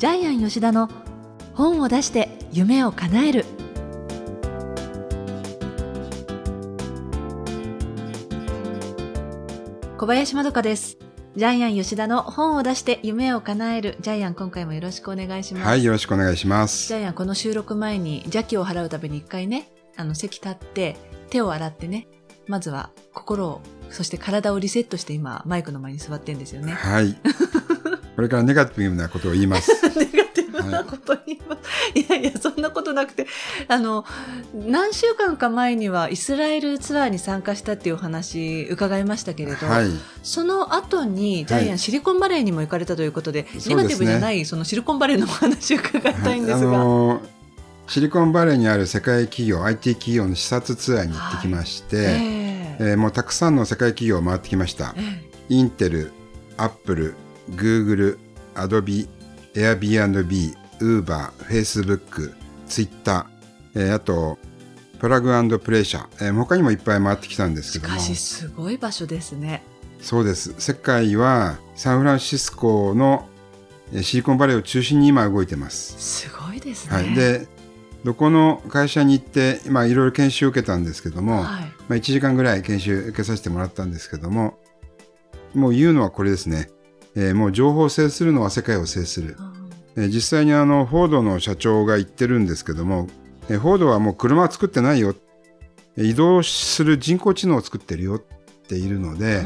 ジャイアン吉田の本を出して夢を叶える。小林まどかです。ジャイアン吉田の本を出して夢を叶える。ジャイアン今回もよろしくお願いします。はい、よろしくお願いします。ジャイアンこの収録前に邪気を払うために一回ねあの席立って手を洗ってねまずは心をそして体をリセットして今マイクの前に座ってんですよね。はい。これからネガティブなことを言います。ネガティブなこと言います。い、やいや、そんなことなくて、あの、何週間か前にはイスラエルツアーに参加したっていうお話伺いましたけれど、はい。その後にジャイアン、はいシリコンバレーにも行かれたということで、ネガティブじゃないそのシリコンバレーのお話を伺いたいんですあが。のーシリコンバレーにある世界企業、IT 企業の視察ツアーに行ってきまして、えええーもうたくさんの世界企業を回ってきました。えインテル、アップル、グーグル、アドビ、エアビービー、ウーバー、フェイスブック、ツイッター、えーあと、プラグプレイ社、えー他にもいっぱい回ってきたんですけどもしか、し、すごい場所ですね。そうです。世界はサンフランシスコのえーシリコンバレーを中心に今動いてます。すごいですね。はい。で、どこの会社に行って、まあいろいろ研修を受けたんですけども、はいまあ1時間ぐらい研修受けさせてもらったんですけども、もう言うのはこれですね。えーもう情報を制するのは世界を制する。うんえー実際にあの、フォードの社長が言ってるんですけども、えーフォードはもう車は作ってないよ。えー移動する人工知能を作ってるよっているので、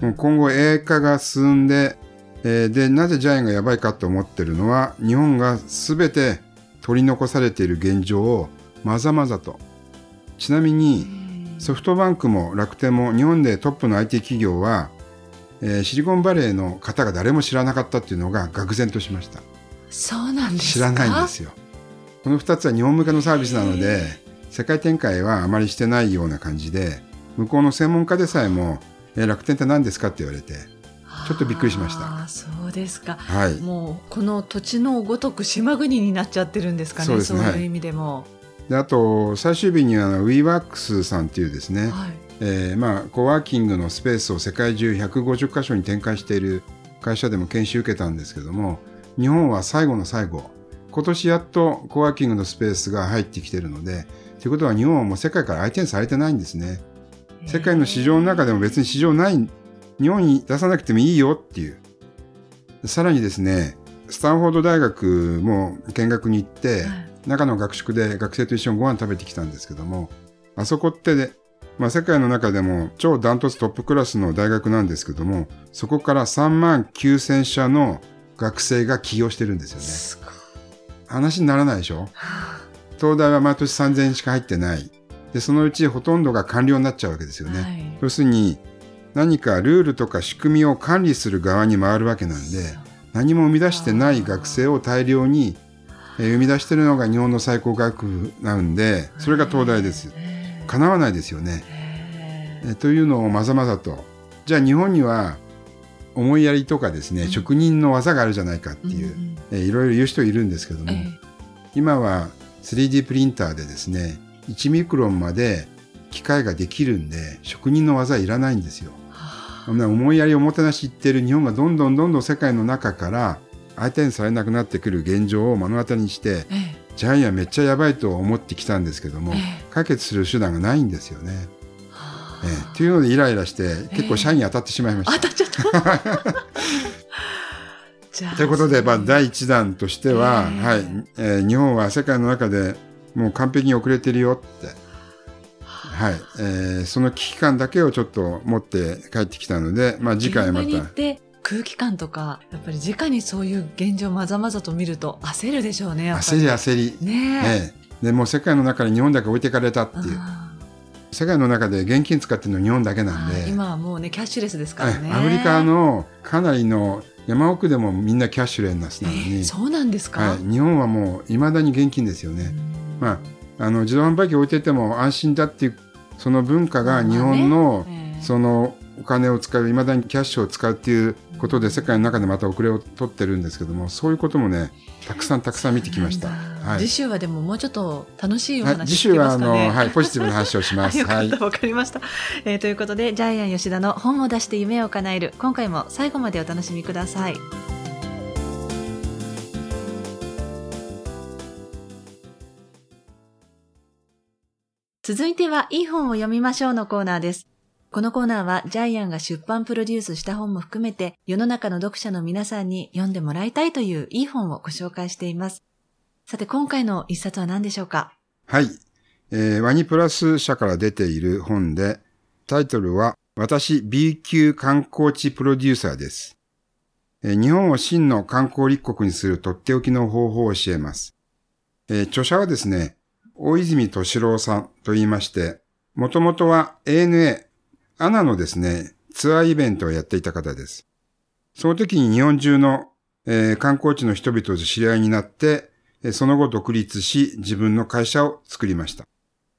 もう今後 AI 化が進んで、えーで、なぜジャイアンがやばいかと思ってるのは、日本が全て取り残されている現状をまざまざと。ちなみに、ソフトバンクも楽天も日本でトップの IT 企業は、えーシリコンバレーの方が誰も知らなかったっていうのが愕然としました。そうなんですか？知らないんですよ。この2つは日本向けのサービスなので、世界展開はあまりしてないような感じで、向こうの専門家でさえも、えー楽天って何ですかって言われて、ちょっとびっくりしましたそうですか。はい。もうこの土地のごとく島国になっちゃってるんですかね。そうねいう意味でも。であと、最終日には WeWorks さんっていうですね、はい。えーまあ、コワーキングのスペースを世界中150カ所に展開している会社でも研修受けたんですけども、日本は最後の最後、今年やっとコワーキングのスペースが入ってきているので、ということは日本はもう世界から相手にされてないんですね。世界の市場の中でも別に市場ない、日本に出さなくてもいいよっていう。さらにですね、スタンフォード大学も見学に行って、はい中の学宿で学生と一緒にご飯食べてきたんですけども、あそこってで、まあ、世界の中でも超ダントツトップクラスの大学なんですけども、そこから3万9000社の学生が起業してるんですよね。話にならないでしょ？東大は毎年3000しか入ってない。で、そのうちほとんどが官僚になっちゃうわけですよね。はい要するに、何かルールとか仕組みを管理する側に回るわけなんで、何も生み出してない学生を大量にえー生み出してるのが日本の最高学府なんで、それが東大です。へー叶わないですよね。えーというのをまざまざと。じゃあ日本には思いやりとかですね、うん職人の技があるじゃないかっていう、うんうんえーいろいろ言う人いるんですけども、え今は 3D プリンターでですね、1ミクロンまで機械ができるんで、職人の技いらないんですよ。思いやりおもてなし言ってる日本がどんどんどんどん世界の中から相手にされなくなってくる現状を目の当たりにして、あえジャイアンめっちゃやばいと思ってきたんですけどもえ、え。解決する手段がないんですよね。はええ。というのでイライラして結構社員に当たってしまいました。当たっちゃった。ということで、まあ、第一弾としては、ええ。はい。えー日本は世界の中でもう完璧に遅れてるよって、はい。えーその危機感だけをちょっと持って帰ってきたので、まあ、次回また空気感とかやっぱり直にそういう現状をまざまざと見ると焦るでしょうね焦り。り焦り、ねえ。ええ。でもう世界の中に日本だけ置いてかれたっていう。あ世界の中で現金使ってるの日本だけーなんで。今はもうねキャッシュレスですからね。はい。アフリカのかなりの山奥でもみんなキャッシュレスなのえに、ーそうなんですか、はい、日本はもういまだに現金ですよね。うん。まあ、あの自動販売機置いてても安心だっていうその文化が日本のまあね。ええ。そのお金を使う、いまだにキャッシュを使うっていうことで世界の中でまた遅れを取ってるんですけども、そういうこともね、たくさんたくさん見てきました。はい、次週はでももうちょっと楽しいお話、ねはい、次週はあの、はい、ポジティブな話をします。はい、わかりました、えー。ということで、ジャイアン吉田の本を出して夢を叶える、今回も最後までお楽しみください。続いては、いい本を読みましょうのコーナーです。このコーナーは、ジャイアンが出版プロデュースした本も含めて、世の中の読者の皆さんに読んでもらいたいといういい本をご紹介しています。さて、今回の一冊は何でしょうか？はい。えーワニプラス社から出ている本で、タイトルは、私 B 級観光地プロデューサーです。えー日本を真の観光立国にするとっておきの方法を教えます。えー著者はですね、大泉敏郎さんと言いまして、もともとは ANA、アナのですね、ツアーイベントをやっていた方です。その時に日本中の、えー観光地の人々と知り合いになって、えーその後独立し、自分の会社を作りました。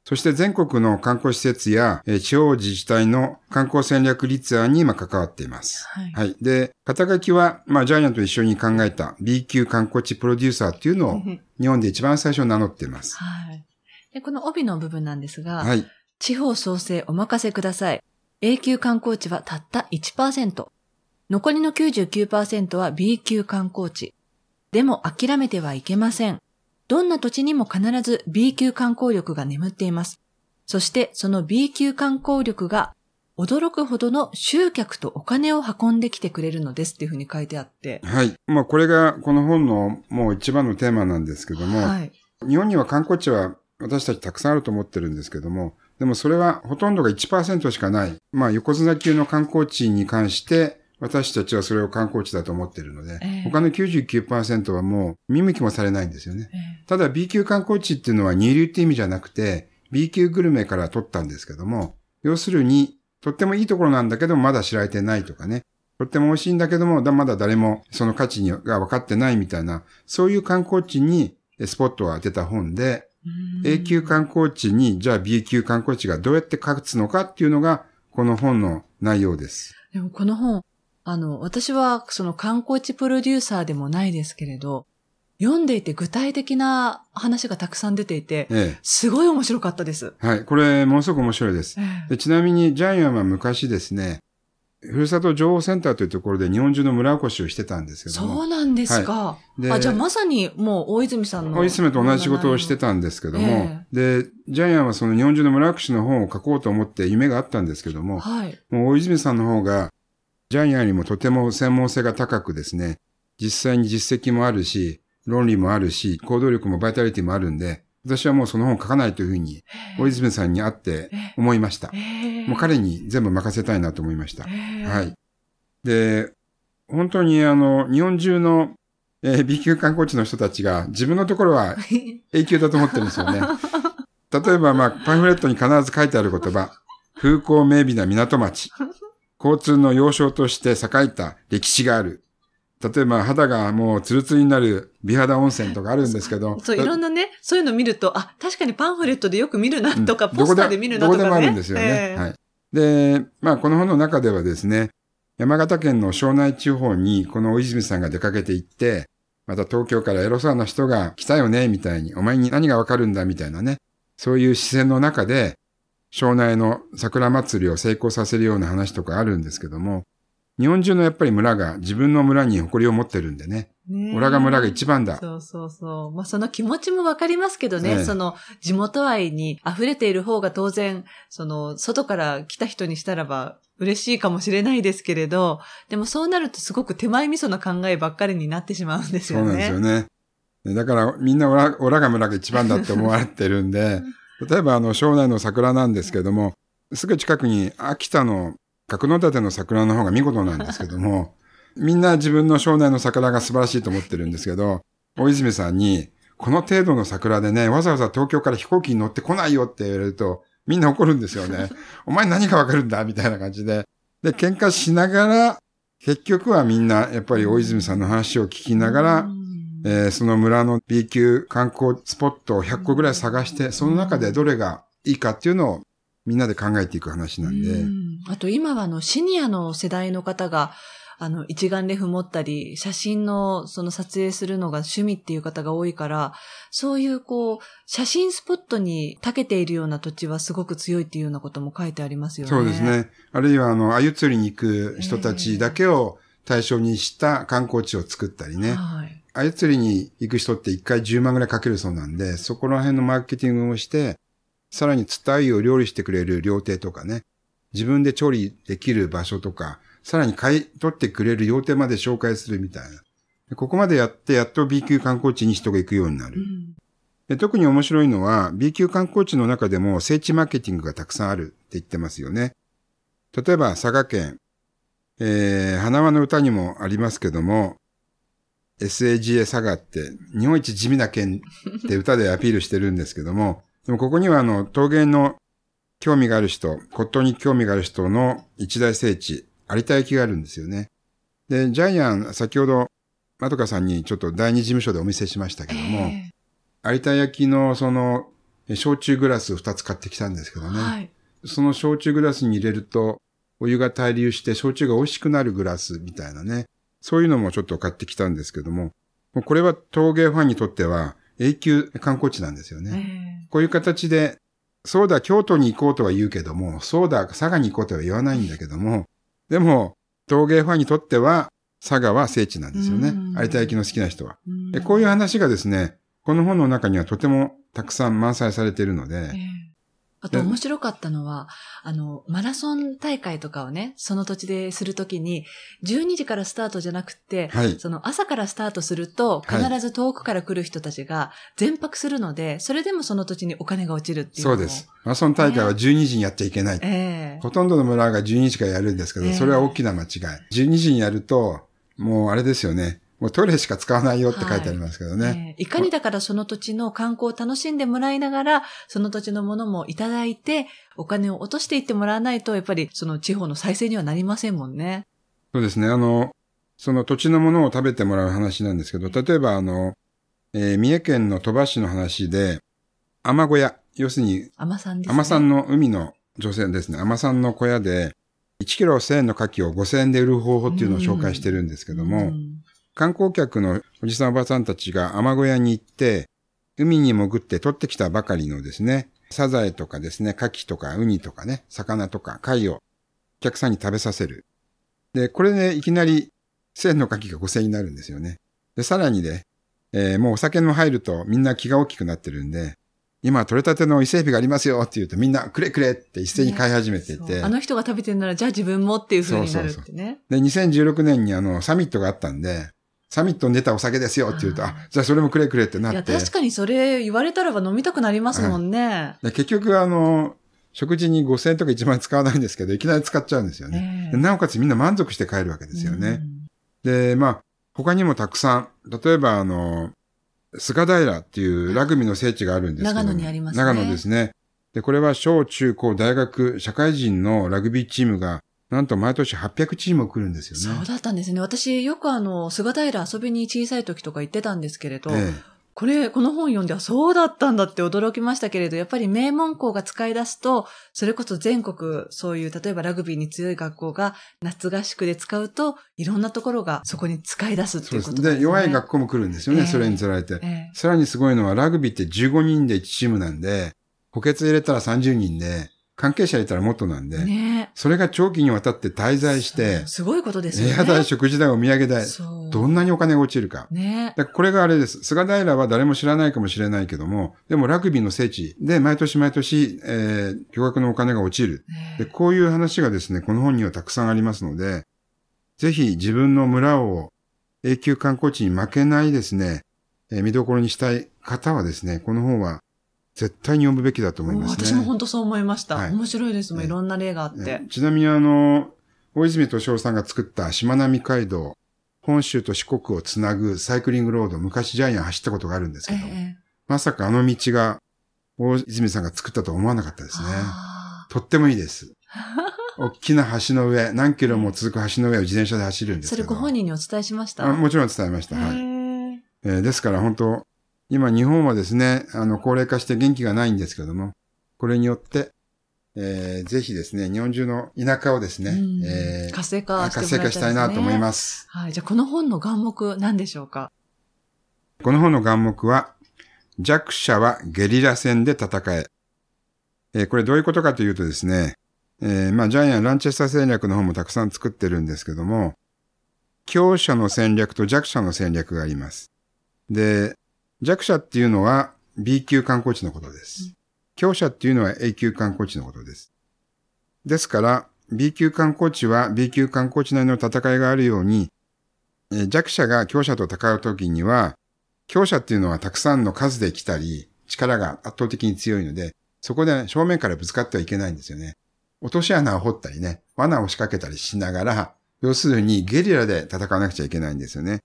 そして全国の観光施設や、えー地方自治体の観光戦略立案に今関わっています。はいはい。で、肩書きは、まあ、ジャイアンと一緒に考えた B 級観光地プロデューサーっていうのを日本で一番最初に名乗っています。はい。で、この帯の部分なんですが、はい。地方創生お任せください。A 級観光地はたった1%。残りの99%は B 級観光地。でも諦めてはいけません。どんな土地にも必ず B 級観光力が眠っています。そしてその B 級観光力が驚くほどの集客とお金を運んできてくれるのですっていうふうに書いてあって。はい。まあ、これがこの本のもう一番のテーマなんですけども、はい。日本には観光地は私たちたくさんあると思ってるんですけども、でもそれはほとんどが1%しかない。まあ横綱級の観光地に関して、私たちはそれを観光地だと思っているので、ええ他の99%はもう見向きもされないんですよね。えただ B 級観光地っていうのは二流って意味じゃなくて、B 級グルメから取ったんですけども、要するに、とってもいいところなんだけどまだ知られてないとかね。とっても美味しいんだけども、だまだ誰もその価値にが分かってないみたいな、そういう観光地にえスポットを当てた本で、うん A 級観光地に、じゃあ B 級観光地がどうやって勝つのかっていうのが、この本の内容です。でもこの本、あの、私はその観光地プロデューサーでもないですけれど、読んでいて具体的な話がたくさん出ていて、えすごい面白かったです。え。はい。これ、ものすごく面白いです。えでちなみに、ジャイアンは昔ですね、ふるさと情報センターというところで日本中の村おこしをしてたんですけどそも。うなんですか。であ、じゃあまさにもう大泉さんの。大泉と同じ仕事をしてたんですけども、で、ジャイアンはその日本中の村おこしの本を書こうと思って夢があったんですけども、はい。もう大泉さんの方が、ジャイアンよりもとても専門性が高くですね、実際に実績もあるし、論理もあるし、行動力もバイタリティもあるんで、私はもうその本を書かないというふうに、大泉さんに会って思いました。えもう彼に全部任せたいなと思いました。えはい。で、本当にあの、日本中の、えー B 級観光地の人たちが自分のところは A 級だと思ってるんですよね。例えば、まあ、パンフレットに必ず書いてある言葉。風光明媚な港町。交通の要衝として栄えた歴史がある。例えば、肌がもうツルツルになる美肌温泉とかあるんですけど。そう、いろんなね、そういうの見ると、あ、確かにパンフレットでよく見るなとか、うんポスターで見るなとかね。どこでもあるんですよね。ええはい。で、まあ、この本の中ではですね、山形県の庄内地方にこの大泉さんが出かけて行って、また東京からエロそうな人が来たよね、みたいに、お前に何がわかるんだ、みたいなね。そういう視線の中で、庄内の桜祭りを成功させるような話とかあるんですけども、日本中のやっぱり村が自分の村に誇りを持ってるんでね。ねえオラが村が一番だ。そうそうそう。まあ、その気持ちもわかりますけどね、ええその地元愛に溢れている方が当然、その外から来た人にしたらば嬉しいかもしれないですけれど、でもそうなるとすごく手前味噌な考えばっかりになってしまうんですよね。そうなんですよね。でだからみんなオラオラが村が一番だって思われてるんで、例えばあの庄内の桜なんですけども、すぐ近くに秋田の角館の桜の方が見事なんですけども、みんな自分の庄内の桜が素晴らしいと思ってるんですけど、大泉さんに、この程度の桜でね、わざわざ東京から飛行機に乗ってこないよって言われると、みんな怒るんですよね。お前何がわかるんだ？みたいな感じで。で、喧嘩しながら、結局はみんな、やっぱり大泉さんの話を聞きながら、うんえーその村の B 級観光スポットを100個ぐらい探して、その中でどれがいいかっていうのをみんなで考えていく話なんで、うんあと今はあのシニアの世代の方が、あの一眼レフ持ったり、写真のその撮影するのが趣味っていう方が多いから、そういうこう、写真スポットに長けているような土地はすごく強いっていうようなことも書いてありますよね。そうです。ね。あるいは、あの、鮎釣りに行く人たちだけを対象にした観光地を作ったりね。はい。鮎釣りに行く人って1回10万ぐらいかけるそうなんで、そこら辺のマーケティングをして、さらに伝えを料理してくれる料亭とかね、自分で調理できる場所とか、さらに買い取ってくれる料亭まで紹介するみたいな。ここまでやって、やっと B 級観光地に人が行くようになる。特に面白いのは B 級観光地の中でも聖地マーケティングがたくさんあるって言ってますよね。例えば佐賀県、えー、花輪の歌にもありますけども、SAGA 佐賀って日本一地味な県って歌でアピールしてるんですけども、でもここにはあの陶芸の興味がある人、骨董に興味がある人の一大聖地、有田焼があるんですよね。で、ジャイアン、先ほど、まどかさんにちょっと第二事務所でお見せしましたけども、えー有田焼のその、焼酎グラスを2つ買ってきたんですけどね。はい、その焼酎グラスに入れると、お湯が滞留して焼酎が美味しくなるグラスみたいなね。そういうのもちょっと買ってきたんですけども、もこれは陶芸ファンにとっては永久観光地なんですよね。こういう形で、そうだ、京都に行こうとは言うけども、そうだ、佐賀に行こうとは言わないんだけども、でも、陶芸ファンにとっては、佐賀は聖地なんですよね。有田焼の好きな人は。こういう話がですね、この本の中にはとてもたくさん満載されているので、えー、あと面白かったのは、あの、マラソン大会とかをね、その土地でするときに、12時からスタートじゃなくて、はい、その朝からスタートすると、必ず遠くから来る人たちが全泊するので、それでもその土地にお金が落ちるっていうそうです。マラソン大会は12時にやっちゃいけない。えー、ほとんどの村が12時からやるんですけど、それは大きな間違い。12時にやると、もうあれですよね。もうトイレしか使わないよって書いてありますけどね。はいえー、いかにだからその土地の観光を楽しんでもらいながら、その土地のものもいただいて、お金を落としていってもらわないと、やっぱりその地方の再生にはなりませんもんね。そうですね。あの、その土地のものを食べてもらう話なんですけど、例えばあの、えー、三重県の鳥羽市の話で、甘小屋、要するに、甘さんですね。甘さんの海の女性ですね。甘さんの小屋で、1キロ1000円の牡蠣を5000円で売る方法っていうのを紹介してるんですけども、うん観光客のおじさんおばさんたちが雨小屋に行って、海に潜って取ってきたばかりのですね、サザエとかですね、牡蠣とかウニとかね、魚とか貝をお客さんに食べさせる。で、これでいきなり1000の牡蠣が5000になるんですよね。で、さらにね、えー、もうお酒も入るとみんな気が大きくなってるんで、今取れたての伊勢海老がありますよって言うとみんなくれくれって一斉に買い始めていて。ね、あの人が食べてるならじゃあ自分もっていう風になるってね。そうそうそうで、2016年にあのサミットがあったんで、サミットに出たお酒ですよって言うと、あ、じゃあそれもくれくれってなって。いや、確かにそれ言われたらば飲みたくなりますもんね。で結局、あの、食事に5000円とか1万円使わないんですけど、いきなり使っちゃうんですよね。えー、なおかつみんな満足して帰るわけですよね。で、まあ、他にもたくさん、例えばあの、菅平っていうラグビーの聖地があるんですけど、長野にありますね。長野ですね。で、これは小中高大学社会人のラグビーチームがなんと毎年800チーム来るんですよね。そうだったんですね。私、よくあの、菅平遊びに小さい時とか行ってたんですけれど、ええ、これ、この本読んで、そうだったんだって驚きましたけれど、やっぱり名門校が使い出すと、それこそ全国、そういう、例えばラグビーに強い学校が夏合宿で使うと、いろんなところがそこに使い出すっていうことですね。で、弱い学校も来るんですよね、えー、それにつられて、えー、さらにすごいのは、ラグビーって15人で1チームなんで、補欠入れたら30人で、関係者いたらもっとなんで、ね、それが長期にわたって滞在して、すごいことですよね。部屋代、食事代、お土産代、どんなにお金が落ちるか。ね、これがあれです。菅平は誰も知らないかもしれないけども、でもラグビーの聖地で毎年毎年、えー、巨額のお金が落ちる、で。こういう話がですね、この本にはたくさんありますので、ぜひ自分の村を永久観光地に負けないですね、えー、見どころにしたい方はですね、この本は絶対に読むべきだと思いますね。私も本当そう思いました。はい、面白いですもん、いろんな例があって。ちなみにあの、大泉敏夫さんが作ったしまなみ海道、本州と四国をつなぐサイクリングロード、昔ジャイアン走ったことがあるんですけど、えー、まさかあの道が大泉さんが作ったと思わなかったですね。とってもいいです。大きな橋の上、何キロも続く橋の上を自転車で走るんですけど。それご本人にお伝えしました？もちろん伝えました。はい。えー、ですから本当今日本はですね、あの、高齢化して元気がないんですけども、これによって、えー、ぜひですね、日本中の田舎をですね、えー、活性化して、ね、活性化したいなと思います。はい。じゃあ、この本の眼目何でしょうか？この本の眼目は、弱者はゲリラ戦で戦え。えー、これどういうことかというとですね、えー、まあ、ジャイアン・ランチェスター戦略の本もたくさん作ってるんですけども、強者の戦略と弱者の戦略があります。で、弱者っていうのは B 級観光地のことです。強者っていうのは A 級観光地のことです。ですから、B 級観光地は B 級観光地内の戦いがあるように、えー弱者が強者と戦うときには、強者っていうのはたくさんの数で来たり、力が圧倒的に強いので、そこで正面からぶつかってはいけないんですよね。落とし穴を掘ったりね、罠を仕掛けたりしながら、要するにゲリラで戦わなくちゃいけないんですよね。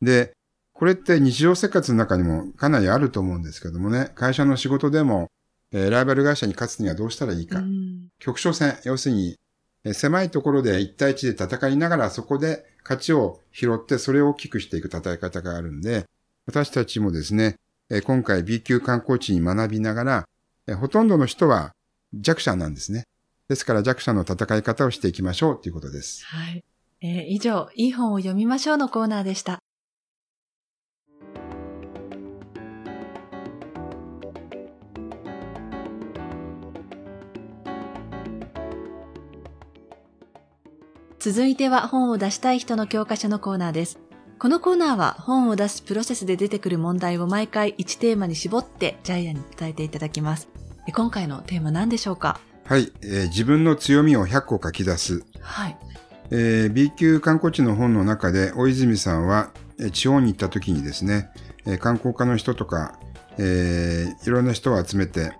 で、これって日常生活の中にもかなりあると思うんですけどもね、会社の仕事でも、えーライバル会社に勝つにはどうしたらいいか。うん局所戦、要するに、えー狭いところで1対1で戦いながらそこで勝ちを拾ってそれを大きくしていく戦い方があるんで、私たちもですね、えー今回 B 級観光地に学びながら、えーほとんどの人は弱者なんですね。ですから弱者の戦い方をしていきましょうということです。はい。えー以上、いい本を読みましょうのコーナーでした。続いては本を出したい人の教科書のコーナーです。このコーナーは本を出すプロセスで出てくる問題を毎回1テーマに絞ってジャイアンに伝えていただきます。え今回のテーマ何でしょうか？はい、えー自分の強みを100個書き出す。はい。えー B 級観光地の本の中で大泉さんは、えー地方に行った時にですね、えー観光家の人とか、えーいろんな人を集めて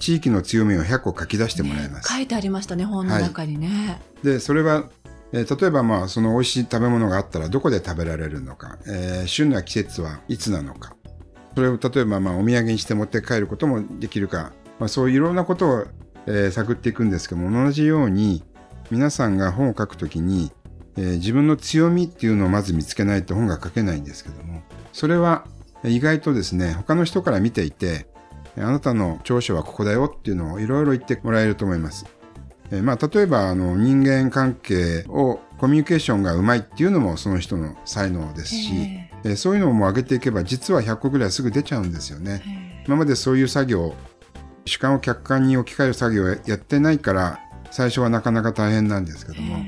地域の強みを100個書き出してもらいます。書いてありましたね、本の中にね。で、それは、えー例えばまあその美味しい食べ物があったらどこで食べられるのか、えー旬な季節はいつなのか、それを例えばまあお土産にして持って帰ることもできるか、まあ、そういういろんなことを、えー探っていくんですけども、同じように皆さんが本を書くときに、えー自分の強みっていうのをまず見つけないと本が書けないんですけども、それは意外とですね、他の人から見ていて、あなたの長所はここだよっていうのをいろいろ言ってもらえると思います。えーまあ、例えばあの人間関係をコミュニケーションがうまいっていうのもその人の才能ですし、ええ。ーそういうのも上げていけば実は100個ぐらいすぐ出ちゃうんですよね。え今までそういう作業主観を客観に置き換える作業をやってないから最初はなかなか大変なんですけども、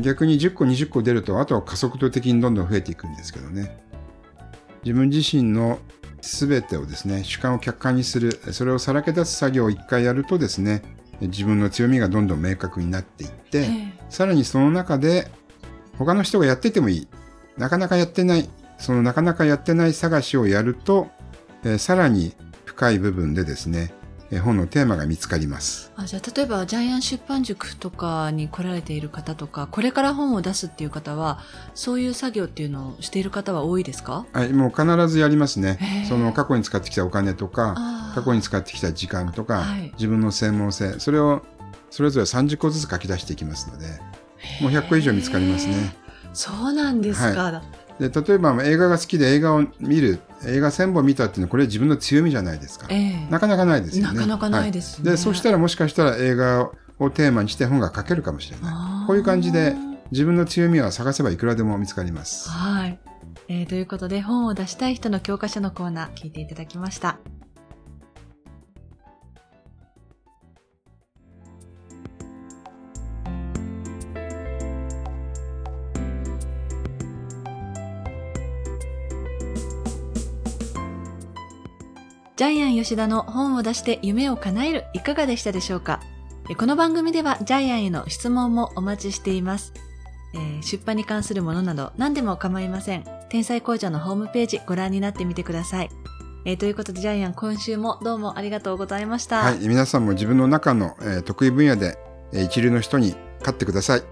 逆に10個20個出るとあとは加速度的にどんどん増えていくんですけどね。自分自身の全てをですね主観を客観にするそれをさらけ出す作業を一回やるとですね自分の強みがどんどん明確になっていって、えさらにその中で他の人がやっててもいい。なかなかやってない。そのなかなかやってない探しをやると、えーさらに深い部分でですね、えー本のテーマが見つかります。あじゃあ例えばジャイアン出版塾とかに来られている方とかこれから本を出すっていう方はそういう作業っていうのをしている方は多いですか？はい、もう必ずやりますね。その過去に使ってきたお金とか、過去に使ってきた時間とか、はい。自分の専門性、それをそれぞれ30個ずつ書き出していきますので、もう100個以上見つかりますね。そうなんですか、で例えばまあ映画が好きで映画を見る、映画1000本見たっていうのはこれ自分の強みじゃないですか。ええなかなかないですよね。なかなかないですねはいで、そしたらもしかしたら映画をテーマにして本が書けるかもしれない。こういう感じで自分の強みは探せばいくらでも見つかります。はい、えーということで本を出したい人の教科書のコーナー聞いていただきましたジャイアン吉田の本を出して夢を叶えるいかがでしたでしょうか？この番組ではジャイアンへの質問もお待ちしています。えー出版に関するものなど何でも構いません。天才工場のホームページご覧になってみてください。えーということでジャイアン今週もどうもありがとうございました。はい、皆さんも自分の中の、えー得意分野で、えー一流の人に勝ってください。